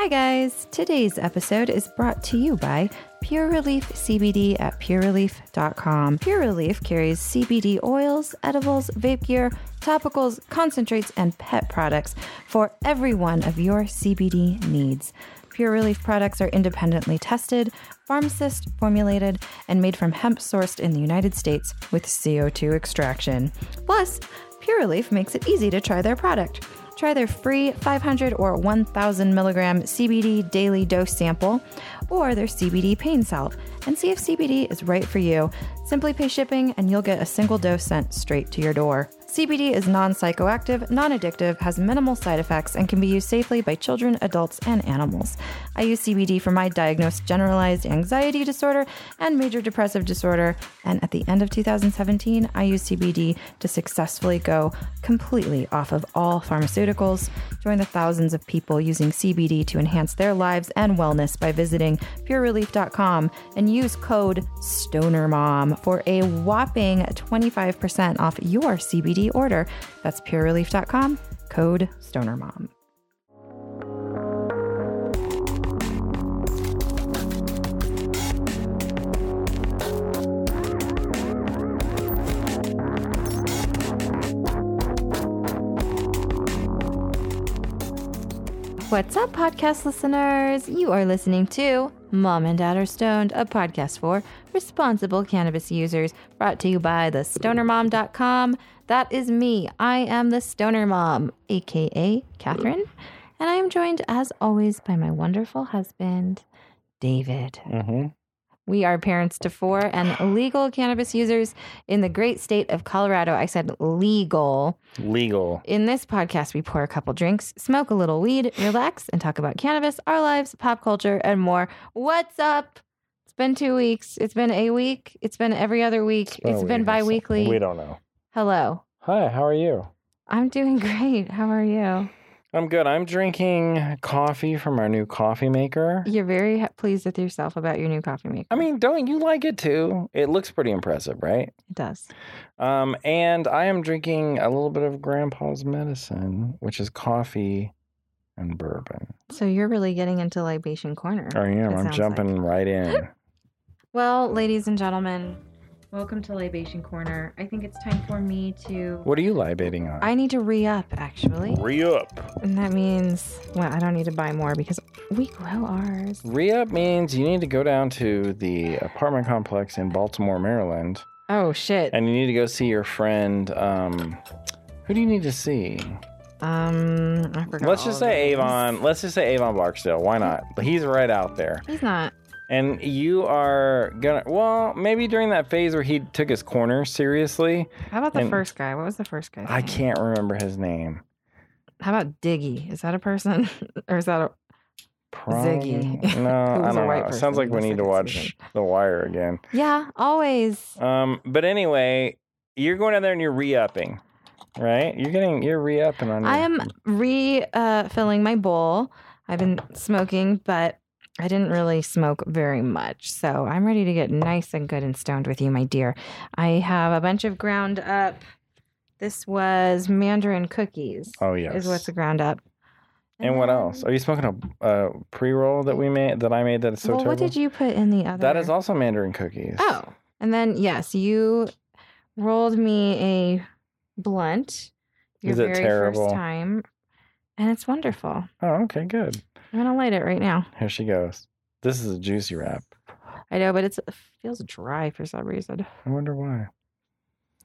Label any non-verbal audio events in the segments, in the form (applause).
Hi, guys. Today's episode is brought to you by Pure Relief CBD at purerelief.com. Pure Relief carries CBD oils, edibles, vape gear, topicals, concentrates, and pet products for every one of your CBD needs. Pure Relief products are independently tested, pharmacist formulated, and made from hemp sourced in the United States with CO2 extraction. Plus, Pure Relief makes it easy to try their product. Try their free 500 or 1000 milligram CBD daily dose sample or their CBD pain salve and see if CBD is right for you. Simply pay shipping and you'll get a single dose sent straight to your door. CBD is non psychoactive, non addictive, has minimal side effects, and can be used safely by children, adults, and animals. I use CBD for my diagnosed generalized anxiety disorder and major depressive disorder, and at the end of 2017, I used CBD to successfully go completely off of all pharmaceuticals. Join the thousands of people using CBD to enhance their lives and wellness by visiting purerelief.com and use code STONERMOM for a whopping 25% off your CBD order. That's purerelief.com, code STONERMOM. What's up, podcast listeners? You are listening to Mom and Dad Are Stoned, a podcast for responsible cannabis users, brought to you by the stonermom.com. That is me. I am the Stoner Mom, aka Catherine, and I am joined, as always, by my wonderful husband, David. Mm-hmm. We are parents to four and legal cannabis users in the great state of Colorado. I said legal. Legal. In this podcast, we pour a couple drinks, smoke a little weed, relax, and talk about cannabis, our lives, pop culture, and more. What's up? It's been two weeks. It's been a week. It's been every other week. been it's been bi weekly. We don't know. Hello. Hi, how are you? I'm doing (laughs) great. How are you? I'm good. I'm drinking coffee from our new coffee maker. You're very pleased with yourself about your new coffee maker. I mean, don't you like it too? It looks pretty impressive, right? it does. Um, and I am drinking a little bit of Grandpa's medicine, which is coffee and bourbon. So you're really getting into libation corner. I am. I'm jumping like. right in. (laughs) Well, ladies and gentlemen, welcome to Libation Corner. I think it's time for me to. What are you libating on? I need to re up, actually. Re up. And that means, well, I don't need to buy more because we grow ours. Re up means you need to go down to the apartment complex in Baltimore, Maryland, Oh, shit. and you need to go see your friend. Um, who do you need to see? Um, I forgot. Let's just the say. Avon. Let's just say Avon Barksdale. Why not? He's right out there. He's not. And you are gonna. Well, maybe during that phase where he took his corner seriously. How about the And- first guy? What was the first guy? I can't remember his name. How about Diggy? Is that a person? (laughs) or is that a. Probably- Ziggy. No, (laughs) Who I was a don't white know. It person sounds like in we the need to second watch season. The Wire again. Yeah, always. Um, but anyway, you're going down there and you're re-upping, right? You're getting you're re-upping on. I your- am re uh, filling my bowl. I've been smoking, but I didn't really smoke very much. So I'm ready to get nice and good and stoned with you, my dear. I have a bunch of ground up. This was mandarin cookies, Oh yes. is what's the ground up. and what um, else? Are you smoking a, a pre-roll that we made that I made that is so well, terrible? what did you put in the other? That is also Mandarin cookies. Oh, and then yes, you rolled me a blunt. Your Is it very terrible? first time, and it's wonderful. Oh, okay, good. I'm gonna light it right now. Here she goes. This is a juicy wrap. I know, but it's, it feels dry for some reason. I wonder why.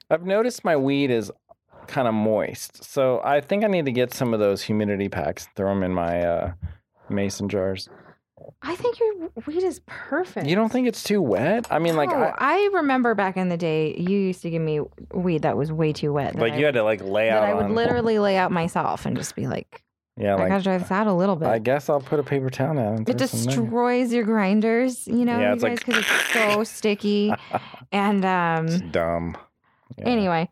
I've noticed my weed is kind of moist, so I think I need to get some of those humidity packs. Throw them in my uh, mason jars. I think your weed is perfect. You don't think it's too wet? I mean, like, No, I, I, remember back in the day, you used to give me weed that was way too wet. that like I, you had to like lay out. that. I would on- literally lay out myself and just be like, Yeah, I like gotta dry this out a little bit. I guess I'll put a paper towel down. It throw some in. destroys your grinders, you know, Yeah, you it's guys, like- because it's so (laughs) sticky. And It's um, dumb. Yeah. anyway,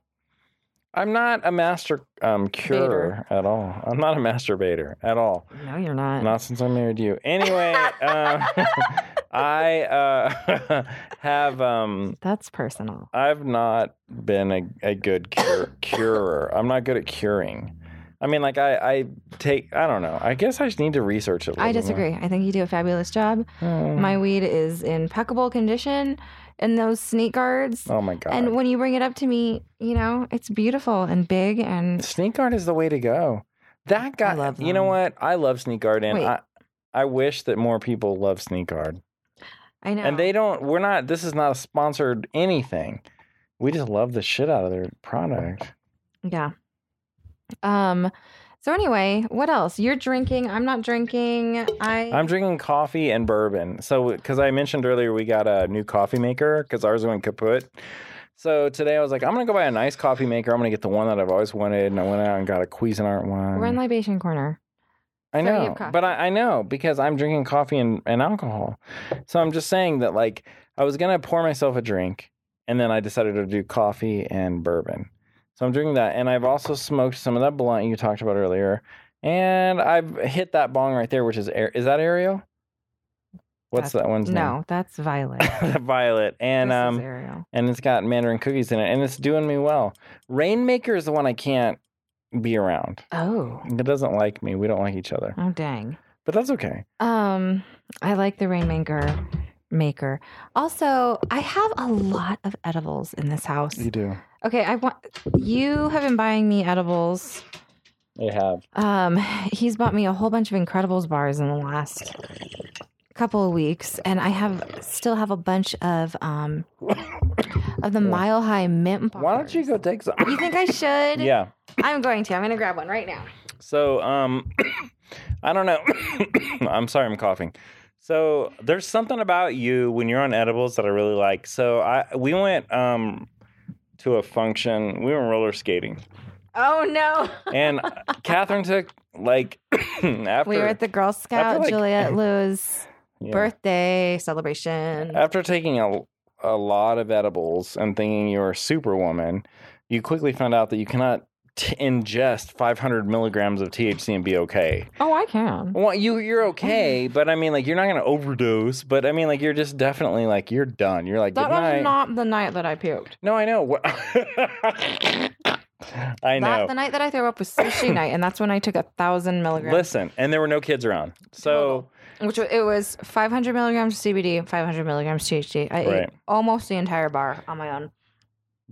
I'm not a master um, curer at all. I'm not a masturbator at all. no, you're not. Not since I married you. Anyway, uh, (laughs) (laughs) I uh, have um, That's personal. I've not been a, a good cure, curer. I'm not good at curing. I mean, like I, I take. I don't know. I guess I just need to research it. I bit more. disagree. I think you do a fabulous job. Oh, My weed is in impeccable condition and those sneak guards. oh my god. And when you bring it up to me, you know, it's beautiful and big and Sneak guard is the way to go. That guy. love You know what? I love sneak guard, and Wait. I, I wish that more people love sneak guard. I know. And they don't. We're not. This is not a sponsored anything. We just love the shit out of their product. Yeah. Um so anyway, what else? You're drinking, I'm not drinking. I I'm drinking coffee and bourbon. So, because I mentioned earlier, we got a new coffee maker because ours went kaput. So today I was like, I'm gonna go buy a nice coffee maker. I'm gonna get the one that I've always wanted, and I went out and got a Cuisinart one. we're in libation corner. I so know, but I, I know because I'm drinking coffee and, and alcohol. So I'm just saying that like I was gonna pour myself a drink, and then I decided to do coffee and bourbon. So I'm drinking that, and I've also smoked some of that blunt you talked about earlier, and I've hit that bong right there, which is Ar- is that Ariel? What's That's- that one's name? No, that's Violet. (laughs) Violet, and This is um, Ariel. and it's got mandarin cookies in it, and it's doing me well. Rainmaker is the one I can't be around. Oh. It doesn't like me. We don't like each other, Oh dang. but that's okay. Um I like the Rainmaker maker. Also, I have a lot of edibles in this house. You do. Okay, I want you have been buying me edibles. I have. Um, he's bought me a whole bunch of Incredibles bars in the last couple of weeks, and I have still have a bunch of um of the Mile High mint bars. Why don't you go take some? You think I should? yeah. I'm going to. I'm going to grab one right now. So, um, (coughs) I don't know. (coughs) I'm sorry, I'm coughing. So there's something about you when you're on edibles that I really like. So I we went um to a function. We were roller skating, Oh no! and Catherine took like (coughs) after we were at the Girl Scout like- Juliet (laughs) Lou's yeah. birthday celebration. After taking a a lot of edibles and thinking you're a superwoman, you quickly found out that you cannot t- ingest 500 milligrams of THC and be okay. oh, I can. Well, you you're okay, mm-hmm. but I mean, like you're not gonna overdose. But I mean, like you're just definitely like you're done. You're like That good night. was not the night that I puked. no, I know. (laughs) I know. That, the night that I threw up was sushi night, and that's when I took a thousand milligrams. Listen, and there were no kids around, so Which wa- it was 500 milligrams of CBD, 500 milligrams THC. I Right. ate almost the entire bar on my own.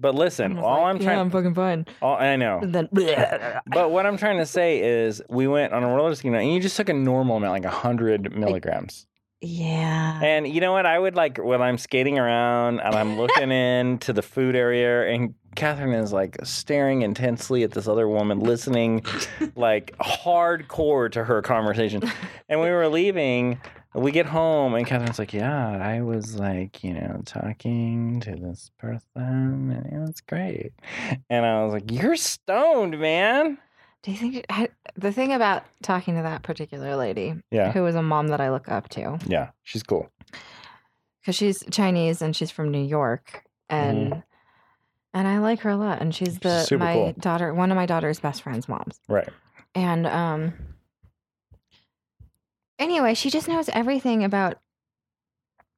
But listen, all like, I'm yeah, trying. I'm fucking fine. all, I know. And then, (laughs) But what I'm trying to say is, we went on a roller skating night, and you just took a normal amount, like hundred milligrams. Yeah. And you know what? I would like when I'm skating around and I'm looking (laughs) into the food area, and Catherine is like staring intensely at this other woman, listening like hardcore to her conversation. And we were leaving. We get home, and Catherine's like, "Yeah, I was like, you know, talking to this person, and it was great." And I was like, "You're stoned, man." Do you think I, the thing about talking to that particular lady, Yeah, who is a mom that I look up to, yeah, she's cool. because she's Chinese and she's from New York, and and I like her a lot, and she's the my cool. daughter, one of my daughter's best friend's moms, Right. and um. Anyway, she just knows everything about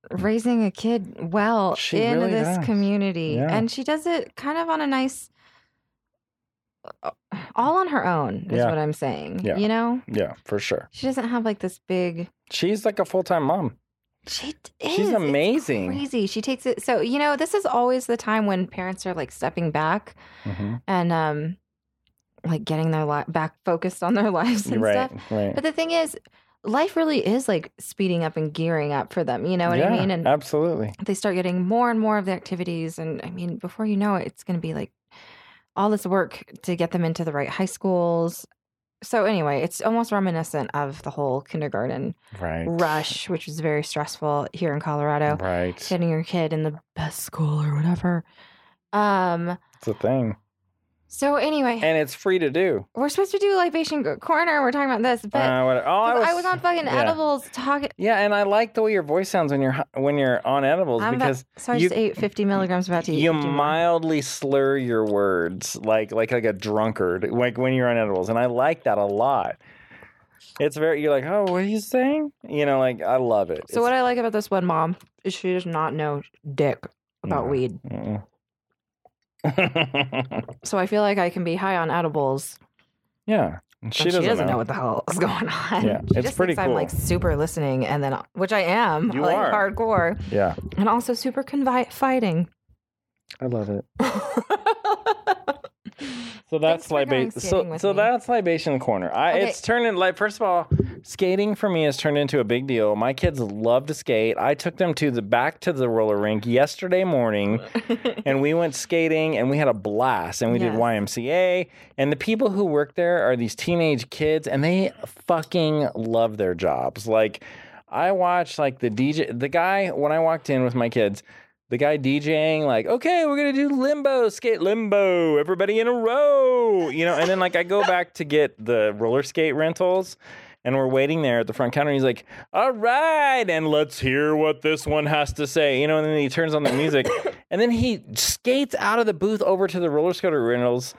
raising a kid well She in really this does. community, Yeah. and she does it kind of on a nice, all on her own. Is Yeah. what I'm saying. Yeah. You know, Yeah, for sure. she doesn't have like this big. She's like a full time mom. She is. She's It's amazing. crazy. She takes it. So you know, this is always the time when parents are like stepping back hmm and um, like getting their li- back focused on their (laughs) lives and Right, stuff. right. But the thing is, life really is like speeding up and gearing up for them. You know what yeah, I mean? And absolutely. they start getting more and more of the activities. And I mean, before you know it, it's going to be like all this work to get them into the right high schools. So anyway, it's almost reminiscent of the whole kindergarten Right. rush, which was very stressful here in Colorado. Right. Getting your kid in the best school or whatever. Um. It's a thing. So anyway, And it's free to do. we're supposed to do libation corner. We're talking about this, but uh, what, oh, I was, I was on fucking yeah. edibles talking. Yeah, and I like the way your voice sounds when you're when you're on edibles I'm about, because so I you- just ate 50 milligrams about to eat you 50 more. mildly slur your words like like like a drunkard like when you're on edibles, and I like that a lot. It's very you're like, oh, what are you saying? You know, like I love it. So what I like about this one mom is she does not know dick about No. weed. Mm-mm. (laughs) So I feel like I can be high on edibles Yeah. She, She doesn't, know. what the hell is going on. Yeah, she it's just pretty thinks I'm like super listening, and then which I am, You like are. hardcore, Yeah. and also super confiding. I love it. (laughs) So that's libation. So, so that's libation corner. I, Okay. It's turned in like first of all, skating for me has turned into a big deal. My kids love to skate. I took them to the back to the roller rink yesterday morning, (laughs) and we went skating and we had a blast. And we did YMCA. And the people who work there are these teenage kids, and they fucking love their jobs. Like I watched like the DJ, the guy when I walked in with my kids the guy DJing like, okay, we're gonna do limbo, skate limbo, everybody in a row, you know. And then like I go back to get the roller skate rentals, and we're waiting there at the front counter. He's like, all right, and let's hear what this one has to say, you know. And then he turns on the music, and then he skates out of the booth over to the roller skater rentals,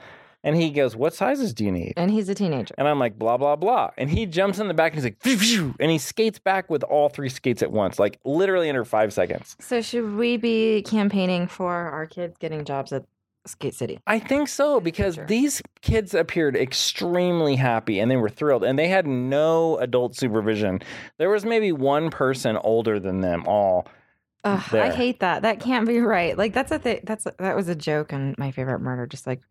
and he goes, "What sizes do you need?" and he's a teenager. And I'm like, blah, blah, blah. And he jumps in the back and he's like, phew, phew, and he skates back with all three skates at once, like literally under five seconds. So should we be campaigning for our kids getting jobs at Skate City? I think so because these kids appeared extremely happy and they were thrilled and they had no adult supervision. There was maybe one person older than them all. Ugh, I hate that. That can't be right. Like that's a thing. That's a, that was a joke in my favorite murder. Just like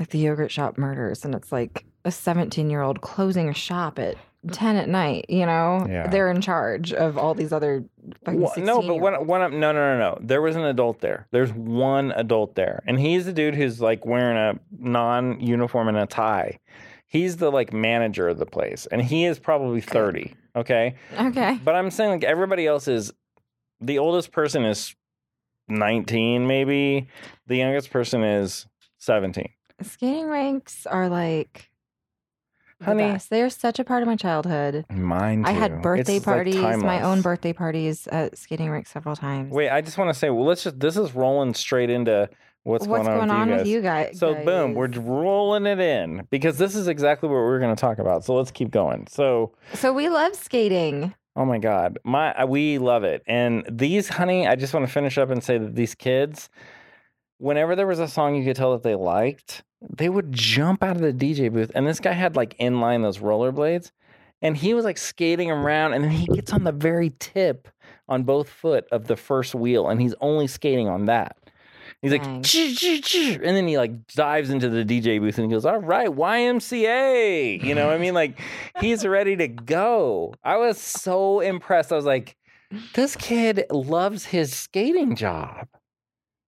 like the yogurt shop murders, and it's like a 17 year old closing a shop at mm. 10 at night. You know, Yeah. they're in charge of all these other fucking Well, no, but when, 16-year-olds. when I'm, no, no, no, no. There was an adult there. There's one adult there. And he's the dude who's like wearing a non uniform and a tie. He's the like manager of the place. And he is probably 30. Okay. okay, But I'm saying like everybody else is the oldest person is 19 maybe. The youngest person is 17. Skating rinks are like. The Honey. best. They are such a part of my childhood. Mine too. I had birthday It's, like, parties, my own birthday parties at skating rinks several times. Wait, I just want to say, well, let's just this is rolling straight into what's, What's going on, going on with with you you guys. guys? So boom, we're rolling it in because this is exactly what we're going to talk about. So let's keep going. So so we love skating. Oh my God, my we love it. And these, honey, I just want to finish up and say that these kids, whenever there was a song you could tell that they liked, they would jump out of the DJ booth. And this guy had like inline those rollerblades, and he was like skating around, and then he gets on the very tip on both foot of the first wheel, and he's only skating on that. He's like, Dang. "Choo, choo, choo," and then he like dives into the DJ booth and he goes, "All right, YMCA." You know, what I mean, like he's ready to go. I was so impressed. I was like, this kid loves his skating job.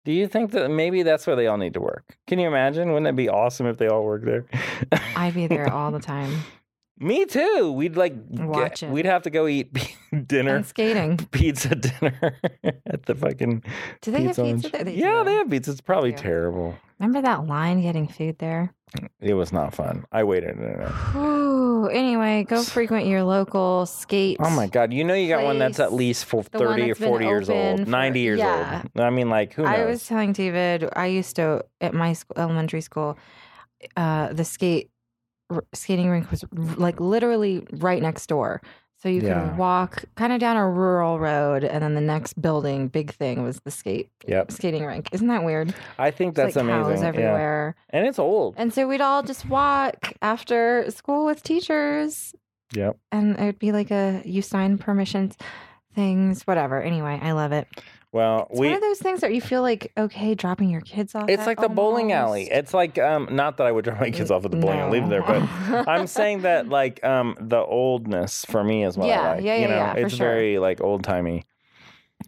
Do you think that maybe that's where they all need to work? Can you imagine? Wouldn't it be awesome if they all work there? I'd be there (laughs) all the time. Me too. We'd like Watch get- it. We'd have to go eat (laughs) dinner, And skating. (laughs) pizza dinner (laughs) at the fucking Do they pizza. have pizza there? They yeah, do. they have pizza. It's probably terrible. Remember that line getting food there? It was not fun. I waited. Whew. Anyway, go frequent your local skate. Oh my god! You know you got one that's at least for thirty or forty years old, for- ninety years yeah. old. I mean, like who knows? I was telling David, I used to at my school, elementary school, uh, the skate r- skating rink was r- like literally right next door. So you Yeah. could walk kind of down a rural road, and then the next building, big thing, was the skate Yep. skating rink. Isn't that weird? I think It's that's like amazing. cows Yeah. everywhere. And it's old. And so we'd all just walk after school with teachers, Yep. and it would be like a you sign permissions things, whatever. Anyway, I love it. Well, It's we. one of those things that you feel like okay dropping your kids off. It's like the bowling alley. It's like um, not that I would drop my kids off at the bowling alley, leave them there, but (laughs) I'm saying that like um, the oldness for me is what Yeah, I like. yeah, you yeah, know, yeah, for it's sure. very like old timey.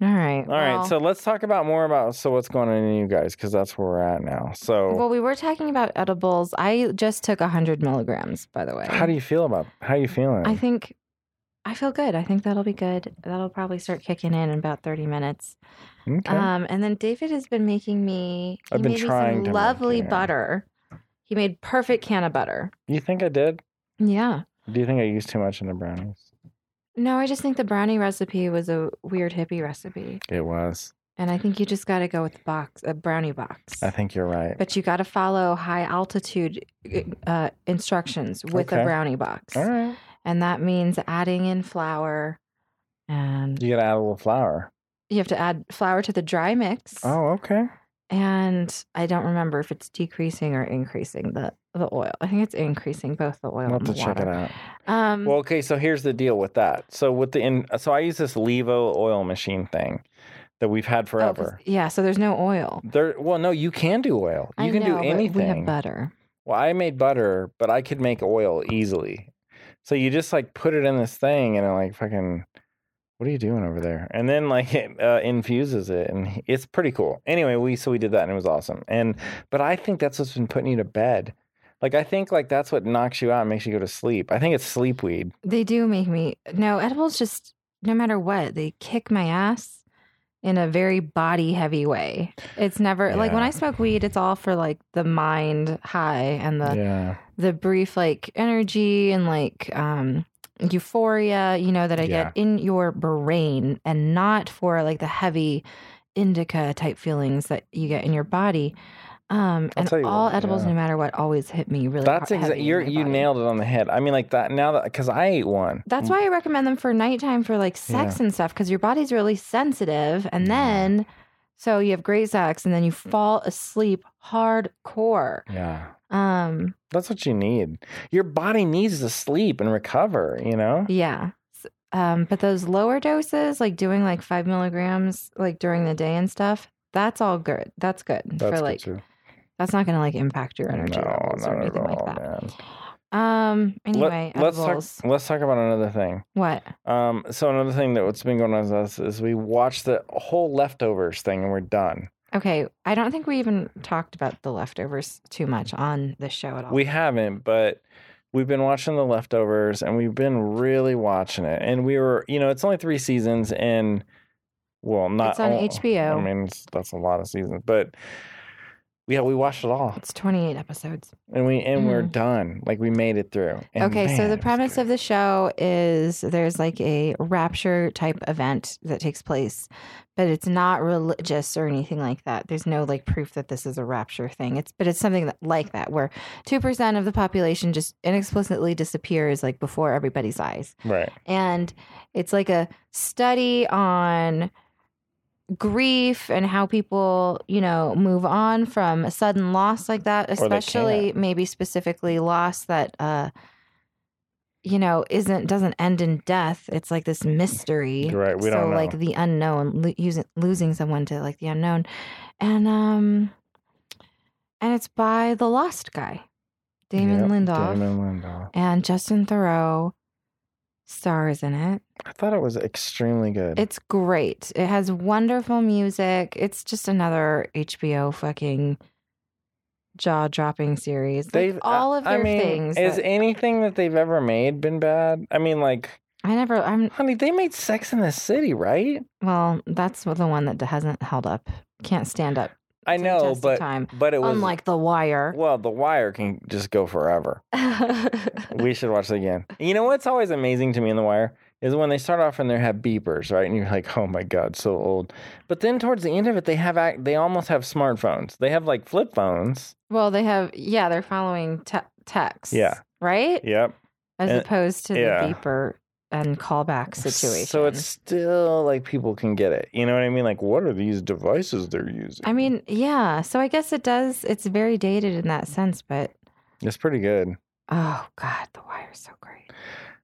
All right. All right, well- so let's talk about more about so what's going on in you guys because that's where we're at now. So, well, we were talking about edibles. I just took hundred milligrams, by the way. how do you feel about? How are you feeling? I think I feel good. I think that'll be good. That'll probably start kicking in in about thirty minutes. okay. Um, and then David has been making me. He I've been made trying me some lovely butter. He made perfect can of butter. you think I did? Yeah. Do you think I used too much in the brownies? No, I just think the brownie recipe was a weird hippie recipe, It was. and I think you just got to go with the box, a brownie box. I think you're right. But you got to follow high altitude uh, instructions with Okay. a brownie box. All right. And that means adding in flour. And You gotta add a little flour. you have to add flour to the dry mix. Oh, okay. And I don't remember if it's decreasing or increasing the the oil. I think it's increasing both the oil I'll have to check it out. Um, Well, okay, so here's the deal with that. So with the in, so I use this Levo oil machine thing that we've had oh, forever. yeah, so there's no oil. There, well, no, you can do oil. You I can know, do but anything. We have butter. Well, I made butter, but I could make oil easily. So you just like put it in this thing and it like fucking what are you doing over there? And then like (laughs) it uh, infuses it and it's pretty cool. Anyway, we so we did that and it was awesome. And but I think that's what's been putting you to bed. Like I think like that's what knocks you out and makes you go to sleep. I think it's sleep weed. They do make me no edibles. Just no matter what, they kick my ass in a very body heavy way. It's never like when I smoke weed, it's all for like the mind high and the yeah. the brief like energy and like um euphoria, you know, that I Yeah. get in your brain and not for like the heavy indica type feelings that you get in your body. Um and all what, edibles, yeah. no matter what, always hit me really That's exactly you body. nailed it on the head. I mean like that now that cuz I ate one. That's why I recommend them for nighttime for like sex and stuff because your body's really sensitive. And Yeah. then, so you have great sex and then you fall asleep hardcore. Yeah. Um, That's what you need. Your body needs to sleep and recover, you know? yeah. Um, but those lower doses, like doing like five milligrams like during the day and stuff, that's all good. That's good That's for like, too. That's not going to like impact your energy no, levels not or at anything all, like that. man. Um, anyway, Let, us talk. Let's talk about another thing. what? Um, so another thing that what's been going on with us is we watched the whole leftovers thing and we're done. Okay. I don't think we even talked about the leftovers too much on the show at all. We haven't, but we've been watching the leftovers and we've been really watching it. And we were, you know, it's only three seasons and well, not It's on all- HBO. I mean, that's a lot of seasons, but yeah, we watched it all. It's 28 episodes. and we and we're Mhm. done. Like we made it through. And okay, so the premise of the show is there's like a rapture type event that takes place, but it's not religious or anything like that. There's no like proof that this is a rapture thing. It's but it's something that, like that where 2% of the population just inexplicably disappears like before everybody's eyes. right. And it's like a study on grief and how people, you know, move on from a sudden loss like that, especially maybe specifically loss that uh you know isn't doesn't end in death. It's like this mystery. Right, we so don't know. like the unknown, lo- using losing someone to like the unknown. And um and it's by the lost guy. Damon Yep, Lindelof Damon Lindelof. and Justin Theroux stars in it. I thought it was extremely good. It's great. It has wonderful music. It's just another HBO fucking jaw dropping series. They've uh, all of I their mean, things. Is that- anything that they've ever made been bad? I mean, like, I never. I'm honey, they made Sex in the City, right? well. That's the one that hasn't held up. Can't stand up. I know, but time. but it was Unlike The Wire. well, The Wire can just go forever. (laughs) we should watch it again. You know what's always amazing to me in The Wire is when they start off and they have beepers, right? And you're like, oh my god, so old. But then towards the end of it, they have act- they almost have smartphones. They have like flip phones. well, they have. Yeah, they're following te- text. Yeah. Right. Yep. As And- opposed to yeah. the beeper and callback situation. So it's still like people can get it. You know what I mean? Like, what are these devices they're using? I mean, yeah. So I guess it does. It's very dated in that sense, but it's pretty good. oh god, The Wire's so great.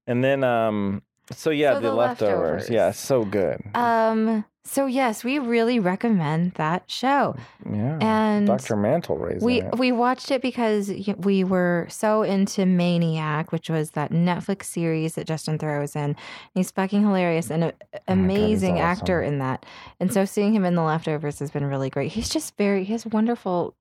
And then, um, so yeah, So the, The leftovers. Leftovers. Yeah, so good. Um. So yes, we really recommend that show, yeah. and Dr. Mantle raising we it. we watched it because we were so into Maniac, which was that Netflix series that Justin Theroux was in. He's fucking hilarious and an Oh God, amazing actor awesome. in that. And so seeing him in The Leftovers has been really great. He's just very he has wonderful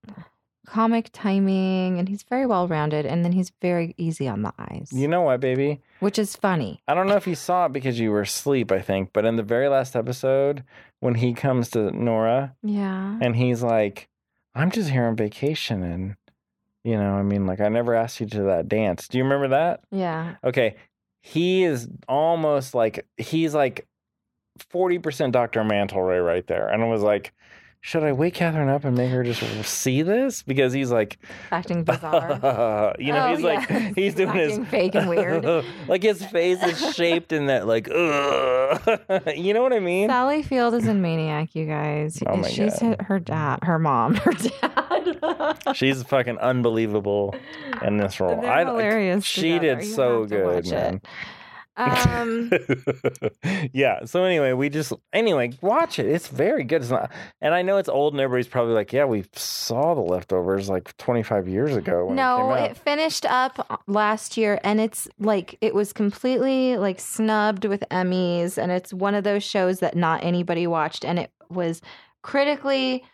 comic timing and he's very well rounded and then he's very easy on the eyes. You know what, baby? which is funny. I don't know if you saw it because you were asleep, I think, but in the very last episode, when he comes to Nora Yeah. and he's like, I'm just here on vacation and, you know, I mean, like, I never asked you to that dance. Do you remember that? Yeah. Okay. He is almost like, he's like 40% Dr. Mantleray right there. And I was like, should I wake Catherine up and make her just see this? Because he's like, Acting bizarre. (laughs) you know, Oh, he's like, yeah. (laughs) he's doing his fake and weird. (laughs) like his face is shaped in that, like, ugh. you know what I mean? Sally Field is a maniac, you guys. Oh my She's God. her dad, her mom, her dad. She's fucking unbelievable in this role. They're I- hilarious. She together. did You so good, man. it. Um, (laughs) yeah. So anyway, we just anyway watch it. It's very good. It's not, and I know it's old, and everybody's probably like, "Yeah, we saw the leftovers like 25 years ago." When no, it, it, finished up last year, and it's like it was completely like snubbed with Emmys, and it's one of those shows that not anybody watched, and it was critically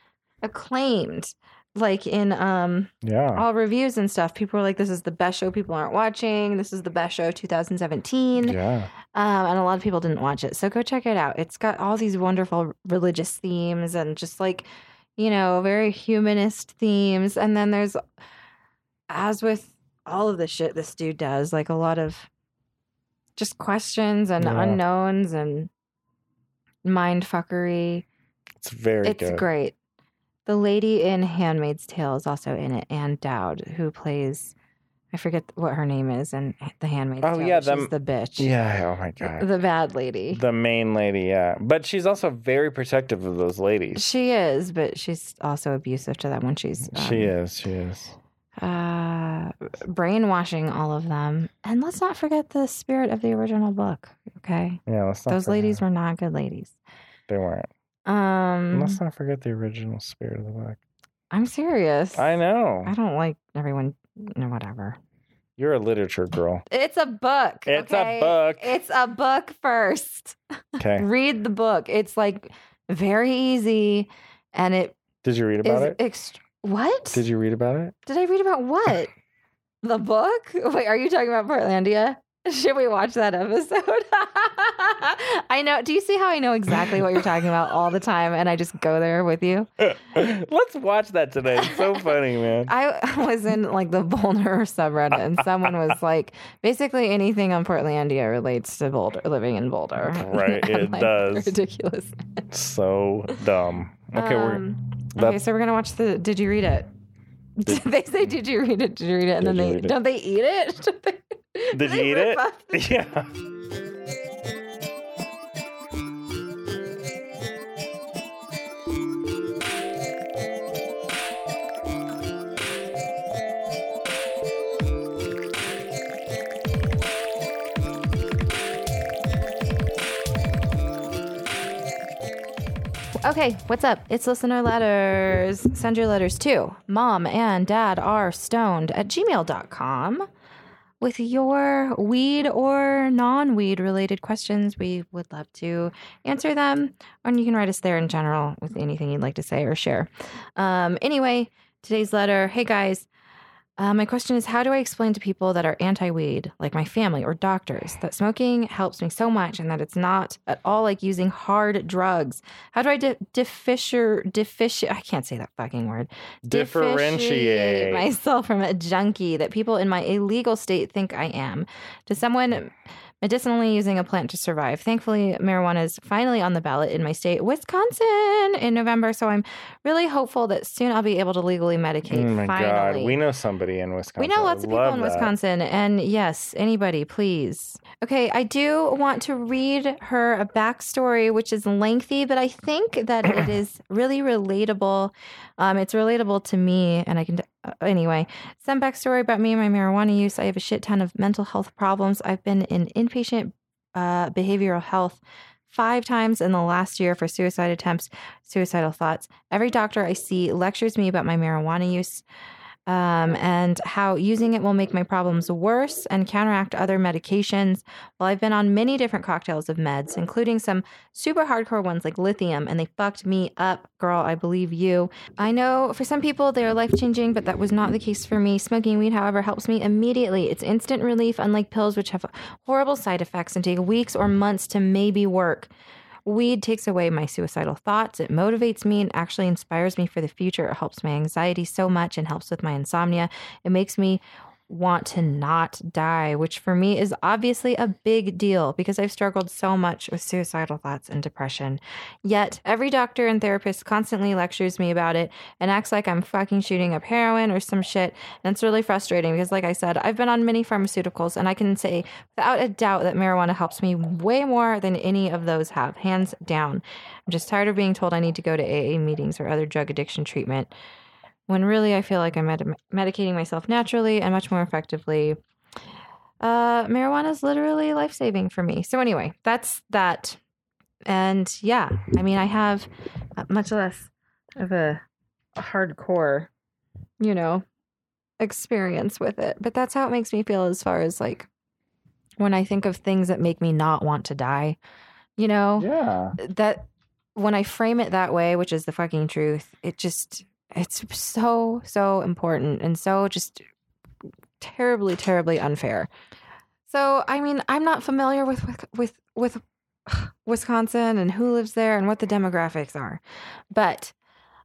acclaimed. Like in um yeah. all reviews and stuff, people were like, "This is the best show people aren't watching. This is the best show 2017." Yeah. Um, and a lot of people didn't watch it. So go check it out. It's got all these wonderful religious themes and just like, you know, very humanist themes. And then there's, as with all of the shit this dude does, like a lot of just questions and Yeah. unknowns and mind fuckery. It's very It's good. great. The lady in Handmaid's Tale is also in it, Ann Dowd, who plays. I forget what her name is in The Handmaid's Oh, Tale. yeah, but she's the bitch. Yeah. Oh my god. The bad lady. The main lady, yeah, but she's also very protective of those ladies. She is, but she's also abusive to them when she's um, she is. She is. uh, brainwashing all of them. And let's not forget the spirit of the original book. Okay, Yeah. Let's not. those forget- ladies were not good ladies. They weren't. Um, Let's not forget the original spirit of the book. I'm serious. I know. I don't like everyone. No, whatever. You're a literature girl. It's a book. It's okay? a book. It's a book first. (laughs) Okay. Read the book. It's like very easy, and it Did you read about it? ext- what? Did you read about it? Did I read about what? (laughs) the book? (laughs) Wait, are you talking about Portlandia? (laughs) Should we watch that episode? (laughs) I know. Do you see how I know exactly what you're talking about all the time and I just go there with you? (laughs) Let's watch that today. It's so funny, man. I was in like the Boulder subreddit and someone was like, basically anything on Portlandia relates to Boulder, living in Boulder. Right, it like, does. Ridiculous. so dumb. Okay, we're Um, okay, so we're gonna watch the. Did you read it? Did they say, "Did you read it? Did you read it?" And then they don't they eat it? They- (laughs) Did do you eat it? (laughs) the- Yeah. Okay, what's up? It's listener letters. Send your letters to mom and dad are stoned at gmail.com with your weed or non weed related questions. We would love to answer them. And you can write us there in general with anything you'd like to say or share. Um, anyway, today's letter Hey guys, uh, my question is How do I explain to people that are anti weed, like my family or doctors, that smoking helps me so much and that it's not at all like using hard drugs? How do I di- differ, differ, I can't say that fucking word. Differentiate. myself from a junkie that people in my illegal state think I am Does someone medicinally using a plant to survive. Thankfully, marijuana is finally on the ballot in my state, Wisconsin, in November. So I'm really hopeful that soon I'll be able to legally medicate. Oh my finally. god, we know somebody in Wisconsin. We know I lots of people in that. Wisconsin. And yes, anybody, please. Okay, I do want to read her a backstory, which is lengthy, but I think that it is really relatable. Um, it's relatable to me, and I can. Uh, anyway, some backstory about me and my marijuana use. I have a shit ton of mental health problems. I've been in inpatient uh, behavioral health five times in the last year for suicide attempts, suicidal thoughts. Every doctor I see lectures me about my marijuana use um, and how using it will make my problems worse and counteract other medications. Well, I've been on many different cocktails of meds, including some super hardcore ones like lithium, and they fucked me up, girl. I believe you. I know for some people they are life changing, but that was not the case for me. Smoking weed, however, helps me immediately. It's instant relief, unlike pills, which have horrible side effects and take weeks or months to maybe work. Weed takes away my suicidal thoughts. It motivates me and actually inspires me for the future. It helps my anxiety so much and helps with my insomnia. It makes me want to not die, which for me is obviously a big deal because I've struggled so much with suicidal thoughts and depression. Yet every doctor and therapist constantly lectures me about it and acts like I'm fucking shooting up heroin or some shit. And it's really frustrating because, like I said, I've been on many pharmaceuticals and I can say without a doubt that marijuana helps me way more than any of those have, hands down. I'm just tired of being told I need to go to AA meetings or other drug addiction treatment when really I feel like I'm med- medicating myself naturally and much more effectively. Uh, marijuana is literally life saving for me. So, anyway, that's that. And yeah, I mean, I have much less of a, a hardcore, you know, experience with it, but that's how it makes me feel as far as like when I think of things that make me not want to die, you know, Yeah. that when I frame it that way, which is the fucking truth, it just it's so so important and so just terribly terribly unfair. So, I mean, I'm not familiar with with with, (sighs) Wisconsin and who lives there and what the demographics are. But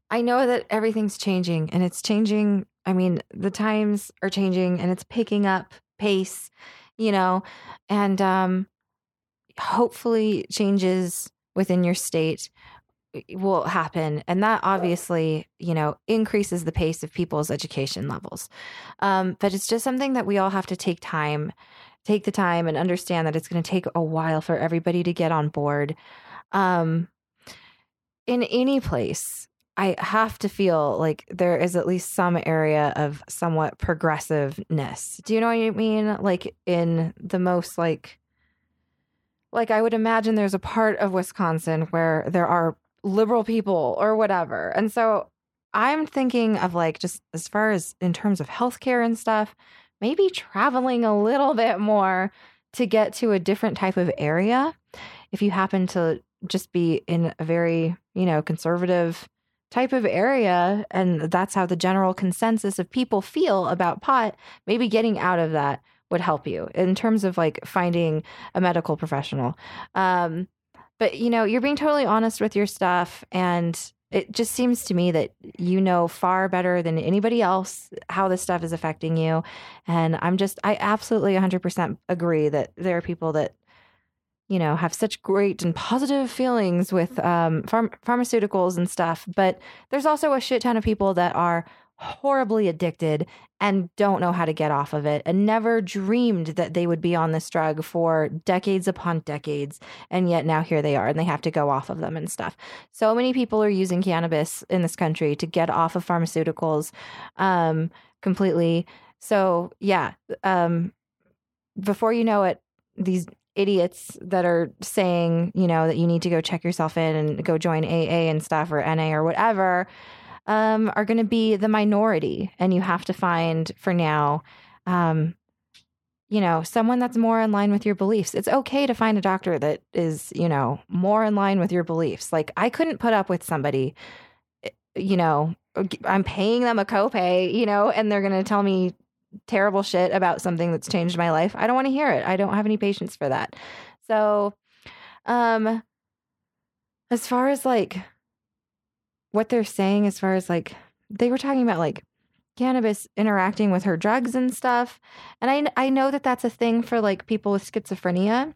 I know that everything's changing and it's changing. I mean, the times are changing and it's picking up pace, you know, and um hopefully changes within your state will happen and that obviously you know increases the pace of people's education levels. Um, but it's just something that we all have to take time take the time and understand that it's going to take a while for everybody to get on board. Um, in any place i have to feel like there is at least some area of somewhat progressiveness. Do you know what i mean? Like in the most like like I would imagine there's a part of Wisconsin where there are liberal people or whatever. And so I'm thinking of like just as far as in terms of healthcare and stuff, maybe traveling a little bit more to get to a different type of area. If you happen to just be in a very, you know, conservative type of area and that's how the general consensus of people feel about pot, maybe getting out of that would help you in terms of like finding a medical professional. Um, but you know, you're being totally honest with your stuff, and it just seems to me that you know far better than anybody else how this stuff is affecting you. And I'm just, I absolutely 100% agree that there are people that you know have such great and positive feelings with um, pharm- pharmaceuticals and stuff but there's also a shit ton of people that are horribly addicted and don't know how to get off of it and never dreamed that they would be on this drug for decades upon decades and yet now here they are and they have to go off of them and stuff. So many people are using cannabis in this country to get off of pharmaceuticals um, completely. So yeah um, before you know it these idiots that are saying you know that you need to go check yourself in and go join aa and stuff or na or whatever um, are going to be the minority. And you have to find for now, um, you know, someone that's more in line with your beliefs. It's okay to find a doctor that is, you know, more in line with your beliefs. Like, I couldn't put up with somebody, eh, you know, I'm paying them a copay, you know, and they're going to tell me terrible shit about something that's changed my life. I don't want to hear it. I don't have any patience for that. So, um, as far as like what they're saying as far as like they were talking about like cannabis interacting with her drugs and stuff. And I I know that that's a thing for like people with schizophrenia.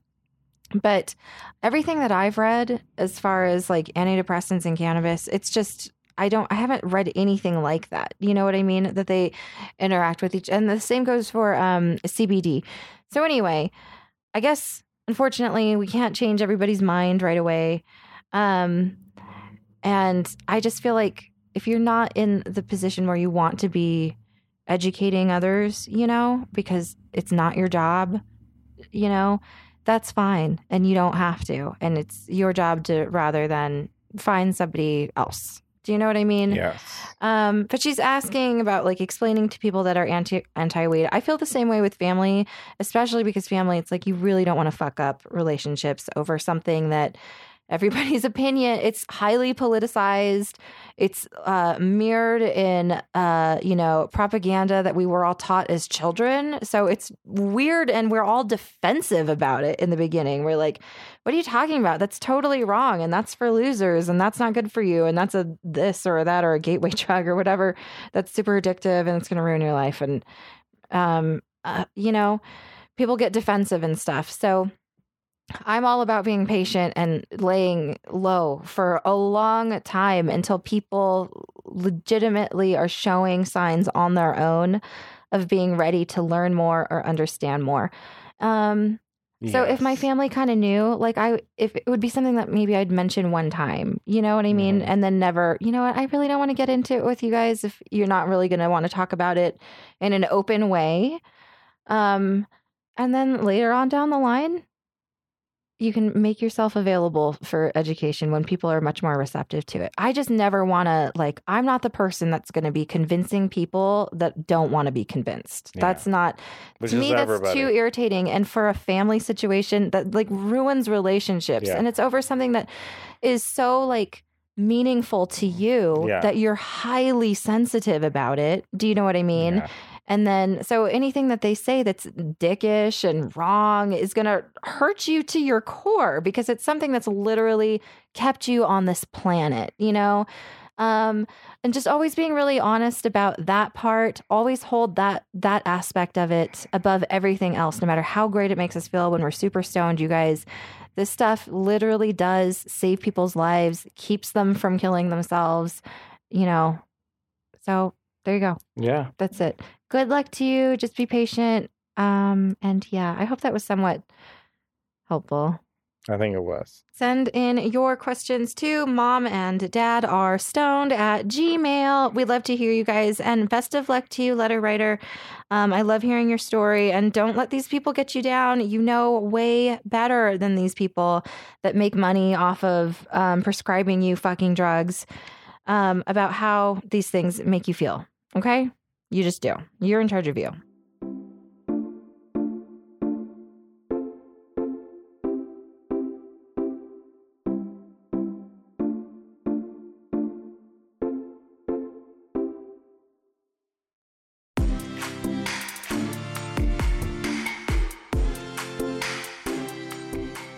But everything that I've read as far as like antidepressants and cannabis, it's just I don't I haven't read anything like that. You know what I mean? That they interact with each and the same goes for um CBD. So anyway, I guess unfortunately we can't change everybody's mind right away. Um and I just feel like if you're not in the position where you want to be educating others, you know, because it's not your job, you know, that's fine. And you don't have to. And it's your job to rather than find somebody else. Do you know what I mean? Yes. Um, but she's asking about like explaining to people that are anti anti weight. I feel the same way with family, especially because family, it's like you really don't want to fuck up relationships over something that everybody's (laughs) opinion. It's highly politicized. It's uh, mirrored in, uh, you know, propaganda that we were all taught as children. So it's weird, and we're all defensive about it in the beginning. We're like, "What are you talking about? That's totally wrong, and that's for losers, and that's not good for you, and that's a this or that or a gateway (laughs) drug or whatever that's super addictive and it's going to ruin your life." And um, uh, you know, people get defensive and stuff. So I'm all about being patient and laying low for a long time until people legitimately are showing signs on their own of being ready to learn more or understand more. Um, so if my family kind of knew, like I, if it would be something that maybe I'd mention one time, you know what I mean, Mhm. and then never, you know what, I really don't want to get into it with you guys if you're not really going to want to talk about it in an open way. Um, and then later on down the line, you can make yourself available for education when people are much more receptive to it. I just never want to like I'm not the person that's going to be convincing people that don't want to be convinced. Yeah. That's not Which to me that's too irritating and for a family situation that like ruins relationships Yeah. and it's over something that is so like meaningful to you Yeah. that you're highly sensitive about it. Do you know what I mean? And then, so anything that they say that's dickish and wrong is going to hurt you to your core because it's something that's literally kept you on this planet, you know? Um, and just always being really honest about that part, always hold that that aspect of it above everything else, no matter how great it makes us feel when we're super stoned, you guys. This stuff literally does save people's lives, keeps them from killing themselves, you know. So there you go Yeah. that's it. Good luck to you. Just be patient. Um, and yeah, I hope that was somewhat helpful. I think it was. Send in your questions to mom and dad are stoned at Gmail. We'd love to hear you guys and best of luck to you, letter writer. Um, I love hearing your story and don't let these people get you down. You know way better than these people that make money off of um, prescribing you fucking drugs um, about how these things make you feel. Okay? You just do. You're in charge of you.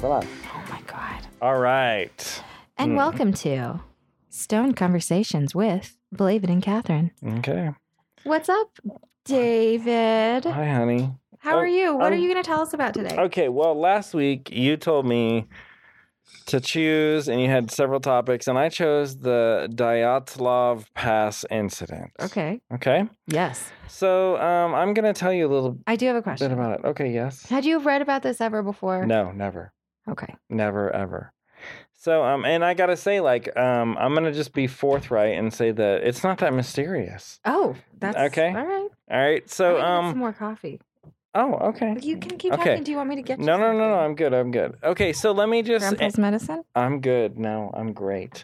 Relax. Oh my God. All right. And Hmm. welcome to Stone Conversations with Blavid and Catherine. Okay. What's up, David? Hi, honey. How Oh, are you? What are you going to tell us about today? Okay. Well, last week you told me to choose, and you had several topics, and I chose the Dyatlov Pass incident. Okay. Okay. Yes. So um, I'm going to tell you a little I do have a question. about it. Okay. Yes. Had you read about this ever before? No, never. Okay. Never ever. So um and I gotta say, like, um, I'm gonna just be forthright and say that it's not that mysterious. Oh, that's Okay. All right. All right. So gonna get some um more coffee. oh okay. You can keep Okay. talking. Do you want me to get you No no no no. I'm good, I'm good. Okay, so let me just Grandpa's medicine? I'm good. No, I'm great.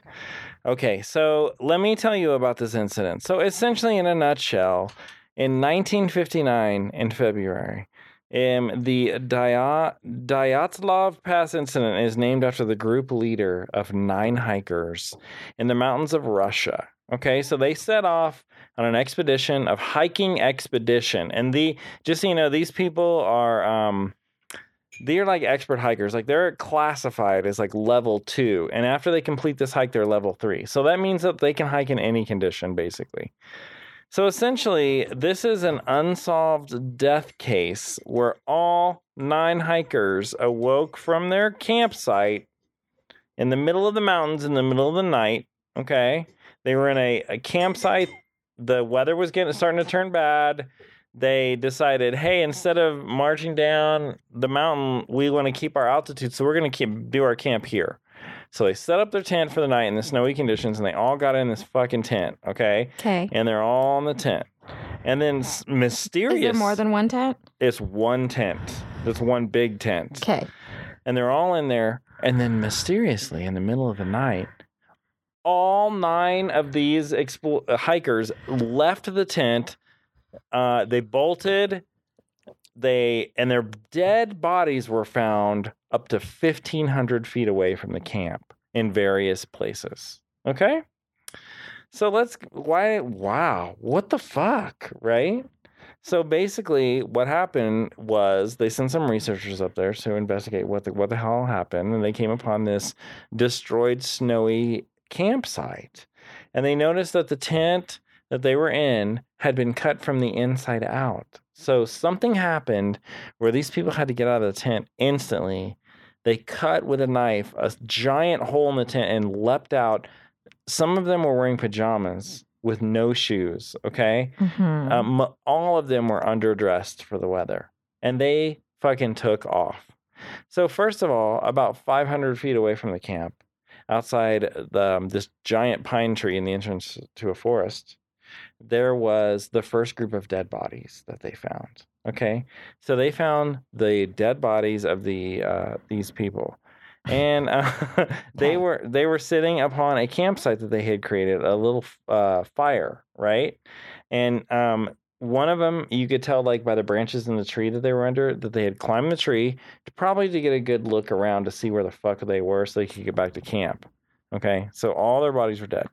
Okay, so let me tell you about this incident. So essentially in a nutshell, in 1959 in February, um, the Dya- Dyatlov Pass incident is named after the group leader of nine hikers in the mountains of Russia. Okay, so they set off on an expedition of hiking expedition, and the just so you know, these people are um, they're like expert hikers. Like they're classified as like level two, and after they complete this hike, they're level three. So that means that they can hike in any condition, basically. So essentially, this is an unsolved death case where all nine hikers awoke from their campsite in the middle of the mountains in the middle of the night. Okay. They were in a, a campsite. The weather was getting starting to turn bad. They decided, hey, instead of marching down the mountain, we want to keep our altitude. So we're going to keep do our camp here. So they set up their tent for the night in the snowy conditions and they all got in this fucking tent. Okay Okay. and they're all in the tent. And then s- mysterious. Is there more than one tent? It's one tent. It's one big tent. Okay. And they're all in there. And then mysteriously, in the middle of the night, all nine of these expl- uh, hikers left the tent. Uh, they bolted. They and their dead bodies were found up to fifteen hundred feet away from the camp in various places. Okay. So let's why wow, what the fuck, right? So basically what happened was they sent some researchers up there to investigate what the what the hell happened and they came upon this destroyed snowy campsite. And they noticed that the tent that they were in had been cut from the inside out. So something happened where these people had to get out of the tent instantly. They cut with a knife a giant hole in the tent and leapt out. Some of them were wearing pajamas with no shoes, okay? Mhm. Um, all of them were underdressed for the weather, and they fucking took off. So first of all, about 500 feet away from the camp, outside the, um, this giant pine tree in the entrance to a forest, there was the first group of dead bodies that they found. Okay, so they found the dead bodies of the uh, these people, and uh, (laughs) they were they were sitting upon a campsite that they had created, a little uh, fire, right? And um, one of them, you could tell like by the branches in the tree that they were under, that they had climbed the tree to probably to get a good look around to see where the fuck they were, so they could get back to camp. Okay, so all their bodies were dead.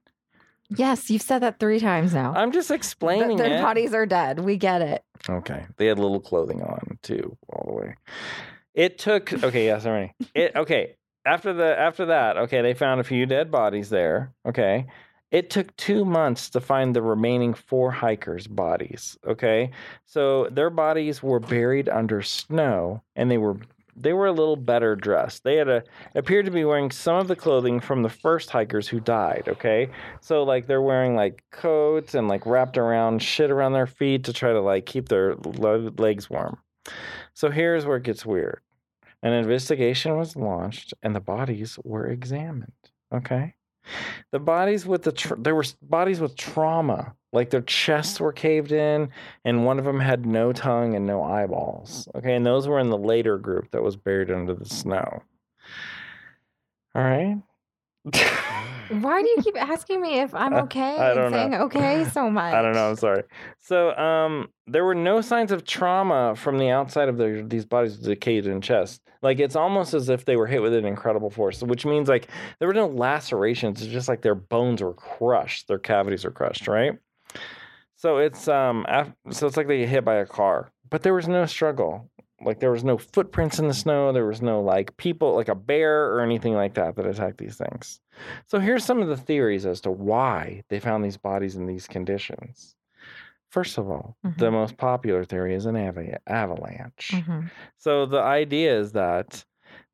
Yes, you've said that three times now. I'm just explaining their it. bodies are dead. We get it. Okay. They had little clothing on too, all the way. It took okay, yes, I'm ready. It okay. After the after that, okay, they found a few dead bodies there. Okay. It took two months to find the remaining four hikers' bodies. Okay. So their bodies were buried under snow and they were they were a little better dressed. They had a appeared to be wearing some of the clothing from the first hikers who died, okay? So like they're wearing like coats and like wrapped around shit around their feet to try to like keep their legs warm. So here's where it gets weird. An investigation was launched and the bodies were examined, okay? The bodies with the tr there were bodies with trauma, like their chests oh. were caved in and one of them had no tongue and no eyeballs. Oh. Okay, and those were in the later group that was buried under the snow. All right. Why do you keep asking me if I'm (laughs) okay I and don't know. saying okay so much? (laughs) I don't know. I'm sorry. So, um, there were no signs of trauma from the outside of their, these bodies decayed in chest. Like it's almost as if they were hit with an incredible force, which means like there were no lacerations. It's just like their bones were crushed, their cavities were crushed, right? So it's um, af- so it's like they get hit by a car, but there was no struggle. Like there was no footprints in the snow. There was no like people, like a bear or anything like that that attacked these things. So here's some of the theories as to why they found these bodies in these conditions. First of all, the Mhm. most popular theory is an ava- avalanche. Mhm. So the idea is that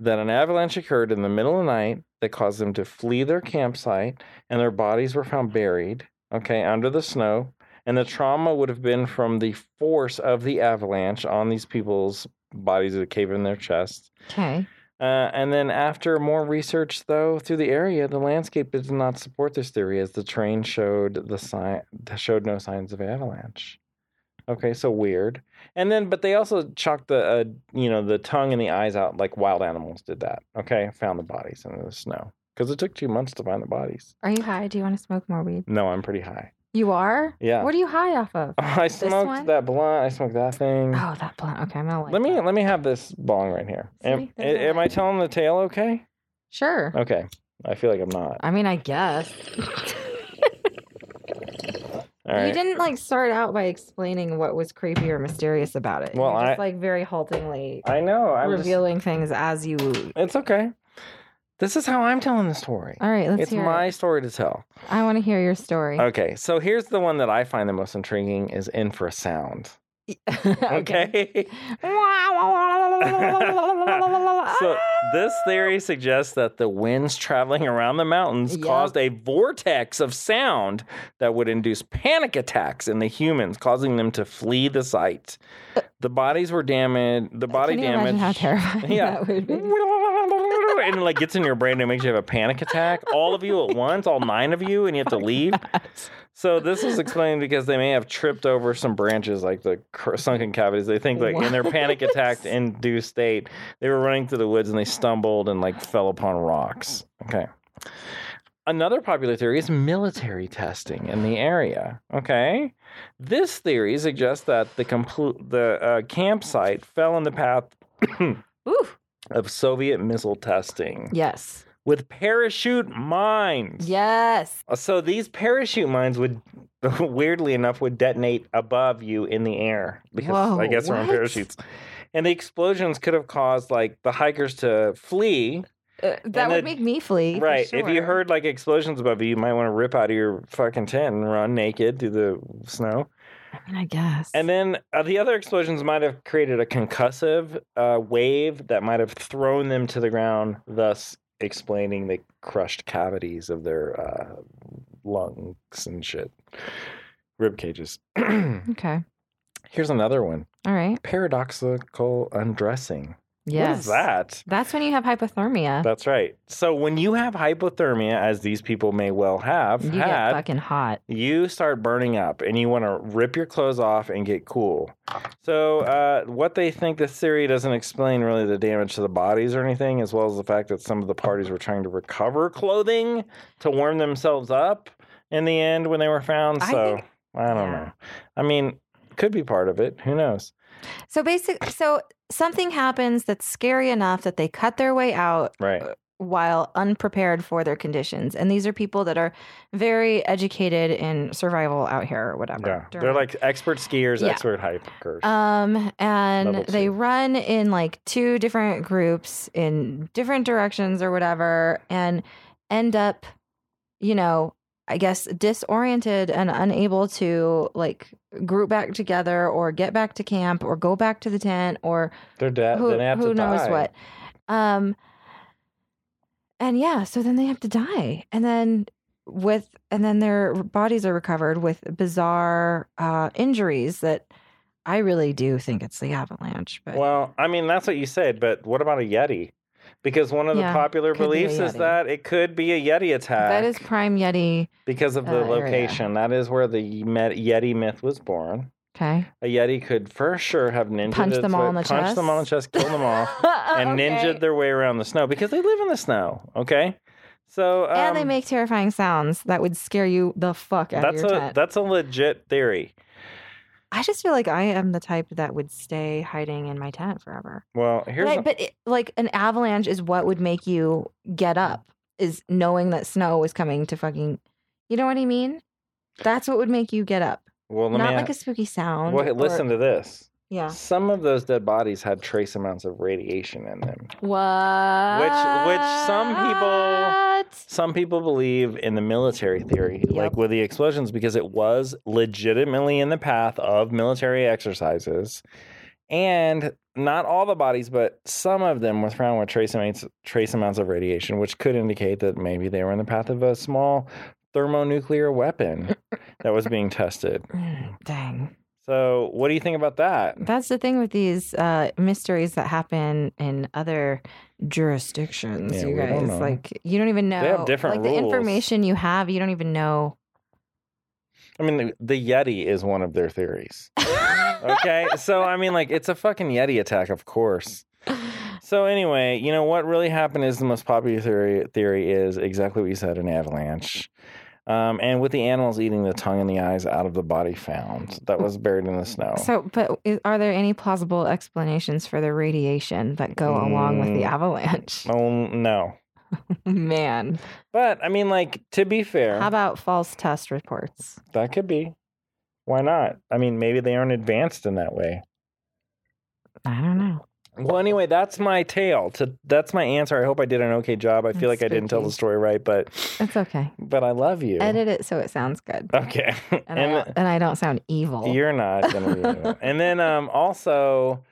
that an avalanche occurred in the middle of the night that caused them to flee their campsite and their bodies were found buried, okay, under the snow. And the trauma would have been from the force of the avalanche on these people's bodies that cave in their chests. Okay. Uh, and then after more research, though, through the area, the landscape did not support this theory, as the terrain showed the sign showed no signs of avalanche. Okay, so weird. And then, but they also chalked the, uh, you know, the tongue and the eyes out like wild animals did that. Okay, found the bodies in the snow because it took two months to find the bodies. Are you high? Do you want to smoke more weed? No, I'm pretty high. You are? Yeah. What are you high off of? (laughs) I smoked one? that blunt. I smoked that thing. Oh, that blunt. Okay, I'm gonna like let me that. let me have this bong right here. Am, See, there's a am I telling the tale okay? Sure. Okay. I feel like I'm not. I mean, I guess. (laughs) All right. You didn't like start out by explaining what was creepy or mysterious about it. Well, You're just I- like very haltingly I know. I'm just, revealing things as you. it's okay. This is how I'm telling the story. All right, let's see. It's hear. my it. story to tell. I want to hear your story. Okay, so here's the one that I find the most intriguing is infrasound. (laughs) Okay. (laughs) so this theory (laughs) suggests that the winds traveling around the mountains Yep. caused a vortex of sound that would induce panic attacks in the humans, causing them to flee the site. Uh, the bodies were damaged. The body Can you damage. imagine how terrifying Yeah. that would be? And it like gets in your brain and makes you have a panic attack. All of you at once, all nine of you, and you have to leave. So this is explained because they may have tripped over some branches, like the cr- sunken cavities. They think like in their panic attack induced state, they were running through the woods and they stumbled and like fell upon rocks. Okay. Another popular theory is military testing in the area. Okay, this theory suggests that the complete the uh, campsite fell in the path Ooh. Of Soviet missile testing Yes. with parachute mines. Yes. Uh, So these parachute mines would, (laughs) weirdly enough, would detonate above you in the air because Whoa, I guess they're on parachutes. And the explosions could have caused like the hikers to flee, Uh, that would the- make me flee. Right. If you heard like explosions above you, you might want to rip out of your fucking tent and run naked through the snow. I mean, I guess. And then uh, the other explosions might have created a concussive uh, wave that might have thrown them to the ground, thus explaining the crushed cavities of their uh, lungs and shit, rib cages. (clears throat) okay. Here's another one: All right. paradoxical undressing. Yes. What is that? That's when you have hypothermia. That's right. So when you have hypothermia, as these people may well have you get fucking hot. you start burning up and you want to rip your clothes off and get cool. So, uh, what they think this theory doesn't explain really the damage to the bodies or anything, as well as the fact that some of the parties were trying to recover clothing to warm themselves up in the end when they were found. I So, think- I don't yeah. know. I mean, could be part of it. Who knows? So basically, So something happens that's scary enough that they cut their way out Right. while unprepared for their conditions. And these are people that are very educated in survival out here or whatever. Yeah. They're like expert skiers, Yeah. expert hikers. Um, and they run in like two different groups in different directions or whatever, and end up, you know, I guess disoriented and unable to like group back together or get back to camp or go back to the tent or They're dead. who, they have who to knows die. what. Um, and yeah, so then they have to die, and then with and then their bodies are recovered with bizarre uh, injuries that I really do think it's the avalanche. But Well, I mean, that's what you said, but what about a Yeti? Because one of the popular beliefs is that it could be a Yeti attack. that is prime Yeti. because of the uh, area. location. That is where the Yeti myth was born. Okay, A Yeti could for sure have ninja Punch them all in the punch them all in the chest, kill them all, (laughs) and Okay. ninja their way around the snow because they live in the snow. Okay, so um, and they make terrifying sounds that would scare you the fuck out of that's your a tent. that's a legit theory. I just feel like I am the type that would stay hiding in my tent forever. Well, here's But, I- a- but it, like an avalanche is what would make you get up is knowing that snow is coming to fucking you know what I mean? That's what would make you get up. well, Not like a a- spooky sound. well, or- listen to this. Yeah. Some of those dead bodies had trace amounts of radiation in them. What? which which some people- Some people believe in the military theory, like with the explosions, because it was legitimately in the path of military exercises. And not all the bodies, but some of them were found with trace amounts, trace amounts of radiation, which could indicate that maybe they were in the path of a small thermonuclear weapon that was being tested. (laughs) Dang. So, what do you think about that? That's the thing with these uh, mysteries that happen in other jurisdictions, Yeah, you guys. Like you don't even know. They have different like the information you have, you don't even know. I mean, the, the Yeti is one of their theories. Okay, (laughs) so I mean, like, it's a fucking Yeti attack, of course. So anyway, you know what really happened is the most popular theory theory is exactly what you said, an avalanche. Um, and with the animals eating the tongue and the eyes out of the body found that was buried in the snow. So, but i- are there any plausible explanations for the radiation that go along with the Mm. avalanche? oh (laughs) no. Man, But I mean, like, to be fair, how about false test reports? that could be. Why not? I mean, maybe they aren't advanced in that way. I don't know. Well, anyway, that's my tale. To that's my answer. I hope I did an okay job. I feel That's like I didn't tell the story right, but It's okay. but I love you. Edit it so it sounds good, Okay. (laughs) and, I, and don't, and I don't sound evil. you're not gonna be. (laughs) and then um also,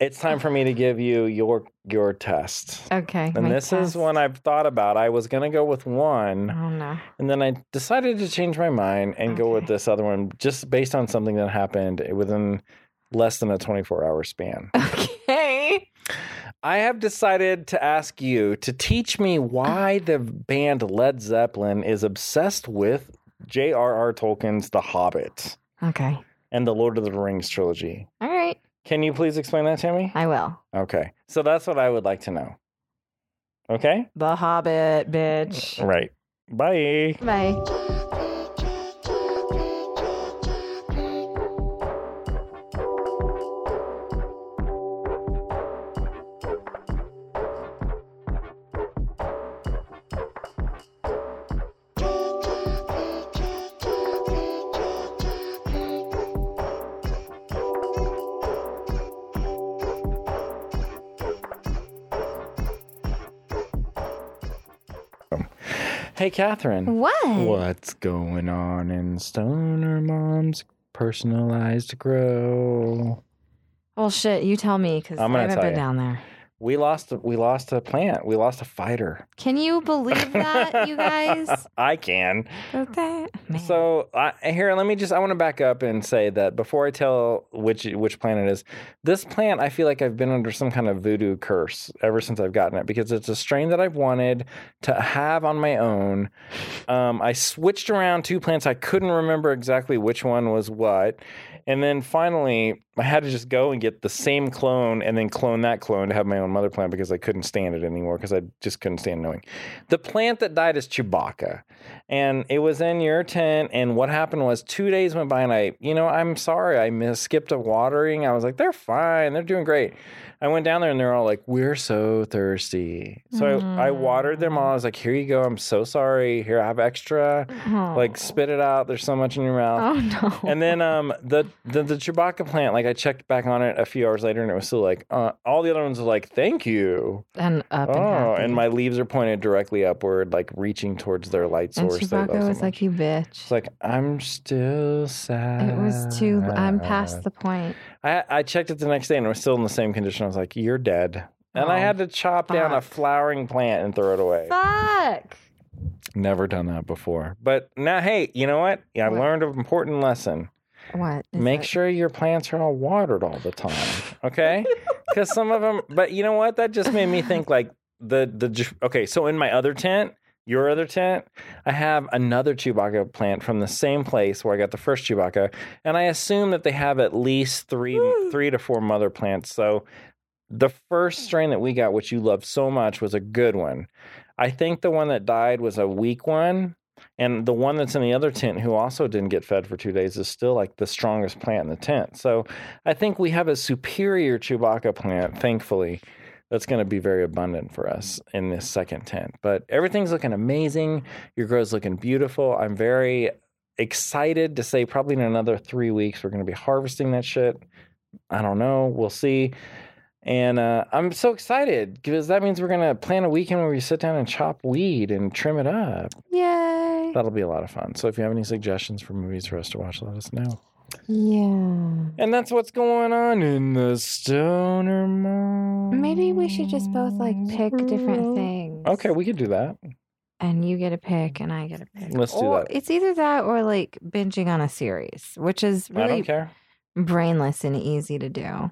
it's time for me to give you your your test. okay. And this is test. one I've thought about. I was gonna go with one, Oh no. and then I decided to change my mind and go with this other one, just based on something that happened within less than a 24 hour span. (laughs) Okay. I have decided to ask you to teach me why the band Led Zeppelin is obsessed with J.R.R. Tolkien's The Hobbit Okay. and the Lord of the Rings trilogy. All right. Can you please explain that to me? I will. Okay. So that's what I would like to know. Okay? The Hobbit, bitch. Right. Bye. Bye. Hey, Catherine. What? What's going on in Stoner Mom's personalized grow? Well, shit, you tell me because I haven't been you. down there. We lost. We lost a plant. We lost a fighter. Can you believe that, you (laughs) guys? I can. Okay. So I, here, let me just. I want to back up and say that before I tell which which plant it is, this plant I feel like I've been under some kind of voodoo curse ever since I've gotten it because it's a strain that I've wanted to have on my own. Um, I switched around two plants. I couldn't remember exactly which one was what, and then finally I had to just go and get the same clone and then clone that clone to have my own mother plant because I couldn't stand it anymore because I just couldn't stand knowing. The plant that died is Chewbacca and it was in your tent and what happened was two days went by and i you know i'm sorry i missed, skipped a watering i was like they're fine they're doing great i went down there and they're all like we're so thirsty so I, I watered them all i was like here you go i'm so sorry here i have extra Oh. like spit it out there's so much in your mouth Oh no. and then um the, the the Chewbacca plant, like I checked back on it a few hours later, and it was still like uh, all the other ones were like, "Thank you." and up and Oh, happy. and my leaves are pointed directly upward, like reaching towards their light source. Chewbacca so was much. like, "You bitch." It's like I'm still sad. it was too. I'm past the point. I I checked it the next day and it was still in the same condition. I was like, "You're dead," and I Oh, had to chop down a flowering plant and throw it away. Fuck. Never done that before. But now, hey, you know what? Yeah, I What? learned an important lesson. What? Make sure your plants are all watered all the time, (laughs) okay? Because some of them. But you know what? That just made me think like the the. Okay, so in my other tent. Your other tent, I have another Chewbacca plant from the same place where I got the first Chewbacca, and I assume that they have at least three, three to four mother plants. So, the first strain that we got, which you loved so much, was a good one. I think the one that died was a weak one, and the one that's in the other tent, who also didn't get fed for two days, is still like the strongest plant in the tent. So, I think we have a superior Chewbacca plant, thankfully, that's going to be very abundant for us in this second tent. But everything's looking amazing. Your grow's looking beautiful. I'm very excited to say probably in another three weeks we're going to be harvesting that shit. I don't know. We'll see. And uh, I'm so excited because that means we're going to plan a weekend where we sit down and chop weed and trim it up. Yay. That'll be a lot of fun. So if you have any suggestions for movies for us to watch, let us know. Yeah. And that's what's going on in the Stoner Mom. Maybe we should just both like pick different things. Okay, we could do that. And you get a pick and I get a pick. Let's do Or that. It's either that or like binging on a series, which is I don't really care. brainless and easy to do.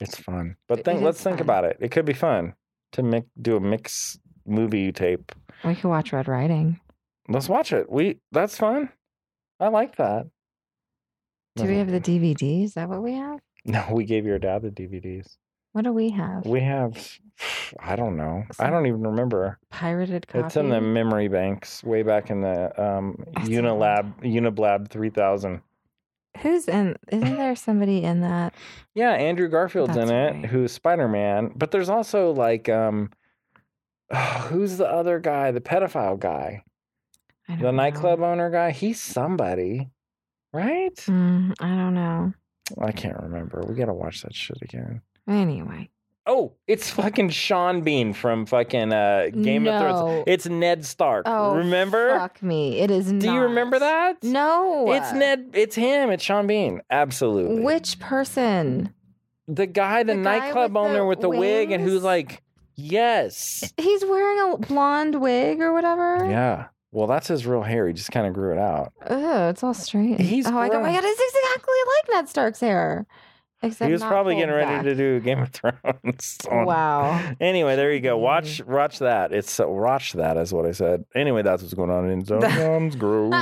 It's fun. But think, is let's think fun. about it. It could be fun to make, do a mix movie tape. We could watch Red Riding. Let's watch it. We that's fun. I like that. Do we have the DVD? Is that what we have? No, we gave your dad the DVDs. What do we have? We have I don't know. I don't even remember. Pirated copy. It's in the memory banks way back in the um That's Unilab Uniblab 3000. Who's in? Isn't there somebody in that? Yeah, Andrew Garfield's in That's it, right. who's Spider Man. But there's also like, um, (sighs) who's the other guy? The pedophile guy, I don't the know. nightclub owner guy. He's somebody, right? Mm, I don't know. I can't remember. We gotta watch that shit again. Anyway, Oh, it's fucking Sean Bean from fucking uh, Game of Thrones. It's Ned Stark. oh remember? Fuck me. It is. Do you remember that? No. It's Ned. It's him. It's Sean Bean. Absolutely. Which person? the guy, the, The guy nightclub with the owner with the wig, and who's like, yes. He's wearing a blonde wig or whatever. Yeah. Well, that's his real hair. He just kind of grew it out. Ugh, it's all straight. He's oh, I, oh my god, it's exactly like Ned Stark's hair. Except he was probably getting ready back. to do Game of (laughs) Thrones. on- Wow. (laughs) Anyway, there you go. Watch, watch that. It's uh, watch that is what I said. Anyway, that's what's going on in (laughs) Zone's Grove.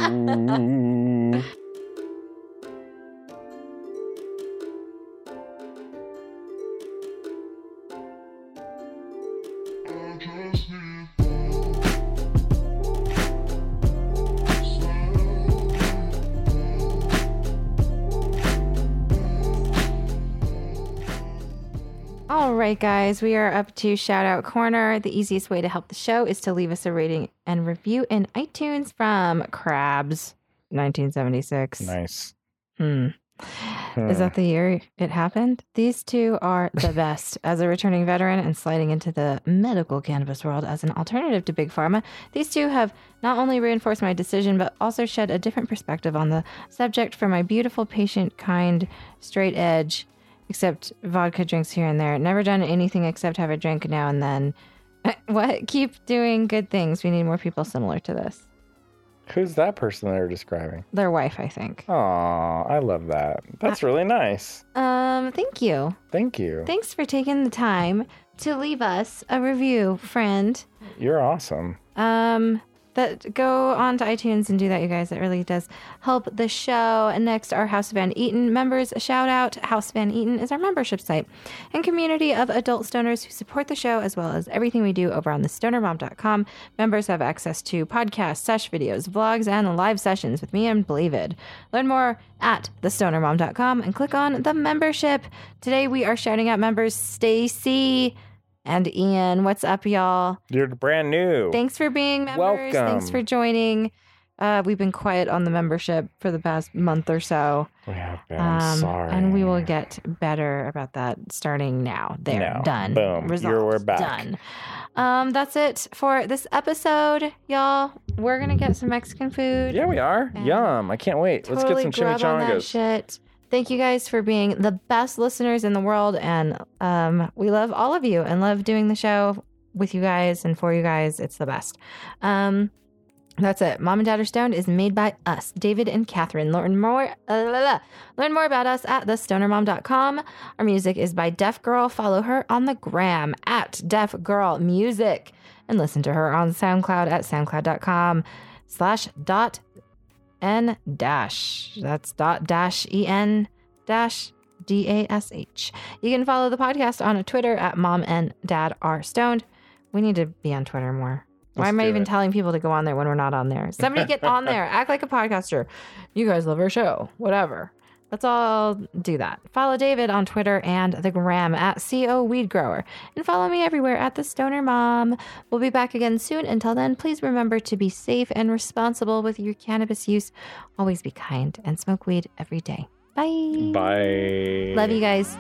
Right, guys, we are up to shout out corner. The easiest way to help the show is to leave us a rating and review in iTunes from Crabs 1976. Nice. Hmm. Is that the year it happened? These two are the (laughs) best. As a returning veteran and sliding into the medical cannabis world as an alternative to Big Pharma, these two have not only reinforced my decision, but also shed a different perspective on the subject for my beautiful, patient, kind, straight edge, except vodka drinks here and there. Never done anything except have a drink now and then. (laughs) what? Keep doing good things. We need more people similar to this. Who's that person they're describing? Their wife, I think. Aw, I love that. That's really nice. Um, thank you. Thank you. Thanks for taking the time to leave us a review, friend. You're awesome. Um, that go on to iTunes and do that, you guys. It really does help the show. And next, our House Van Eaton members. Shout out House Van Eaton is our membership site and community of adult stoners who support the show as well as everything we do over on the stonermom.com. Members have access to podcasts, sesh videos, vlogs, and live sessions with me and Blavid. Learn more at thestonermom.com and click on the membership. Today we are shouting out members Stacy and Ian. What's up, y'all? You're brand new. Thanks for being members. Thanks for joining. Uh, we've been quiet on the membership for the past month or so. we have been. I'm sorry. Um, And we will get better about that starting now. There, Now. done. Boom. Resolved. You're- we're back. Done. Um, that's it for this episode, y'all. We're gonna get some Mexican food. Yeah, we are. Yum. I can't wait. Let's get some grub on that chimichangas. shit. Thank you guys for being the best listeners in the world, and um, we love all of you and love doing the show with you guys and for you guys. It's the best. Um, that's it. Mom and Dad are stoned is made by us, David and Catherine. Learn more. uh. Learn more about us at thestonermom.com. Our music is by Deaf Girl. Follow her on the gram at Deaf Girl Music, and listen to her on SoundCloud at soundcloud.com slash dot n dash. That's dot dash e n dash d a s h. You can follow the podcast on Twitter at mom and dad are stoned. We need to be on Twitter more. Why Let's am I even it. telling people to go on there when we're not on there? Somebody get on (laughs) there. Act like a podcaster. You guys love our show. Whatever. Let's all do that. Follow David on Twitter and the gram at CO Weed Grower. And follow me everywhere at the Stoner Mom. We'll be back again soon. Until then, please remember to be safe and responsible with your cannabis use. Always be kind and smoke weed every day. Bye. Bye. Love you guys.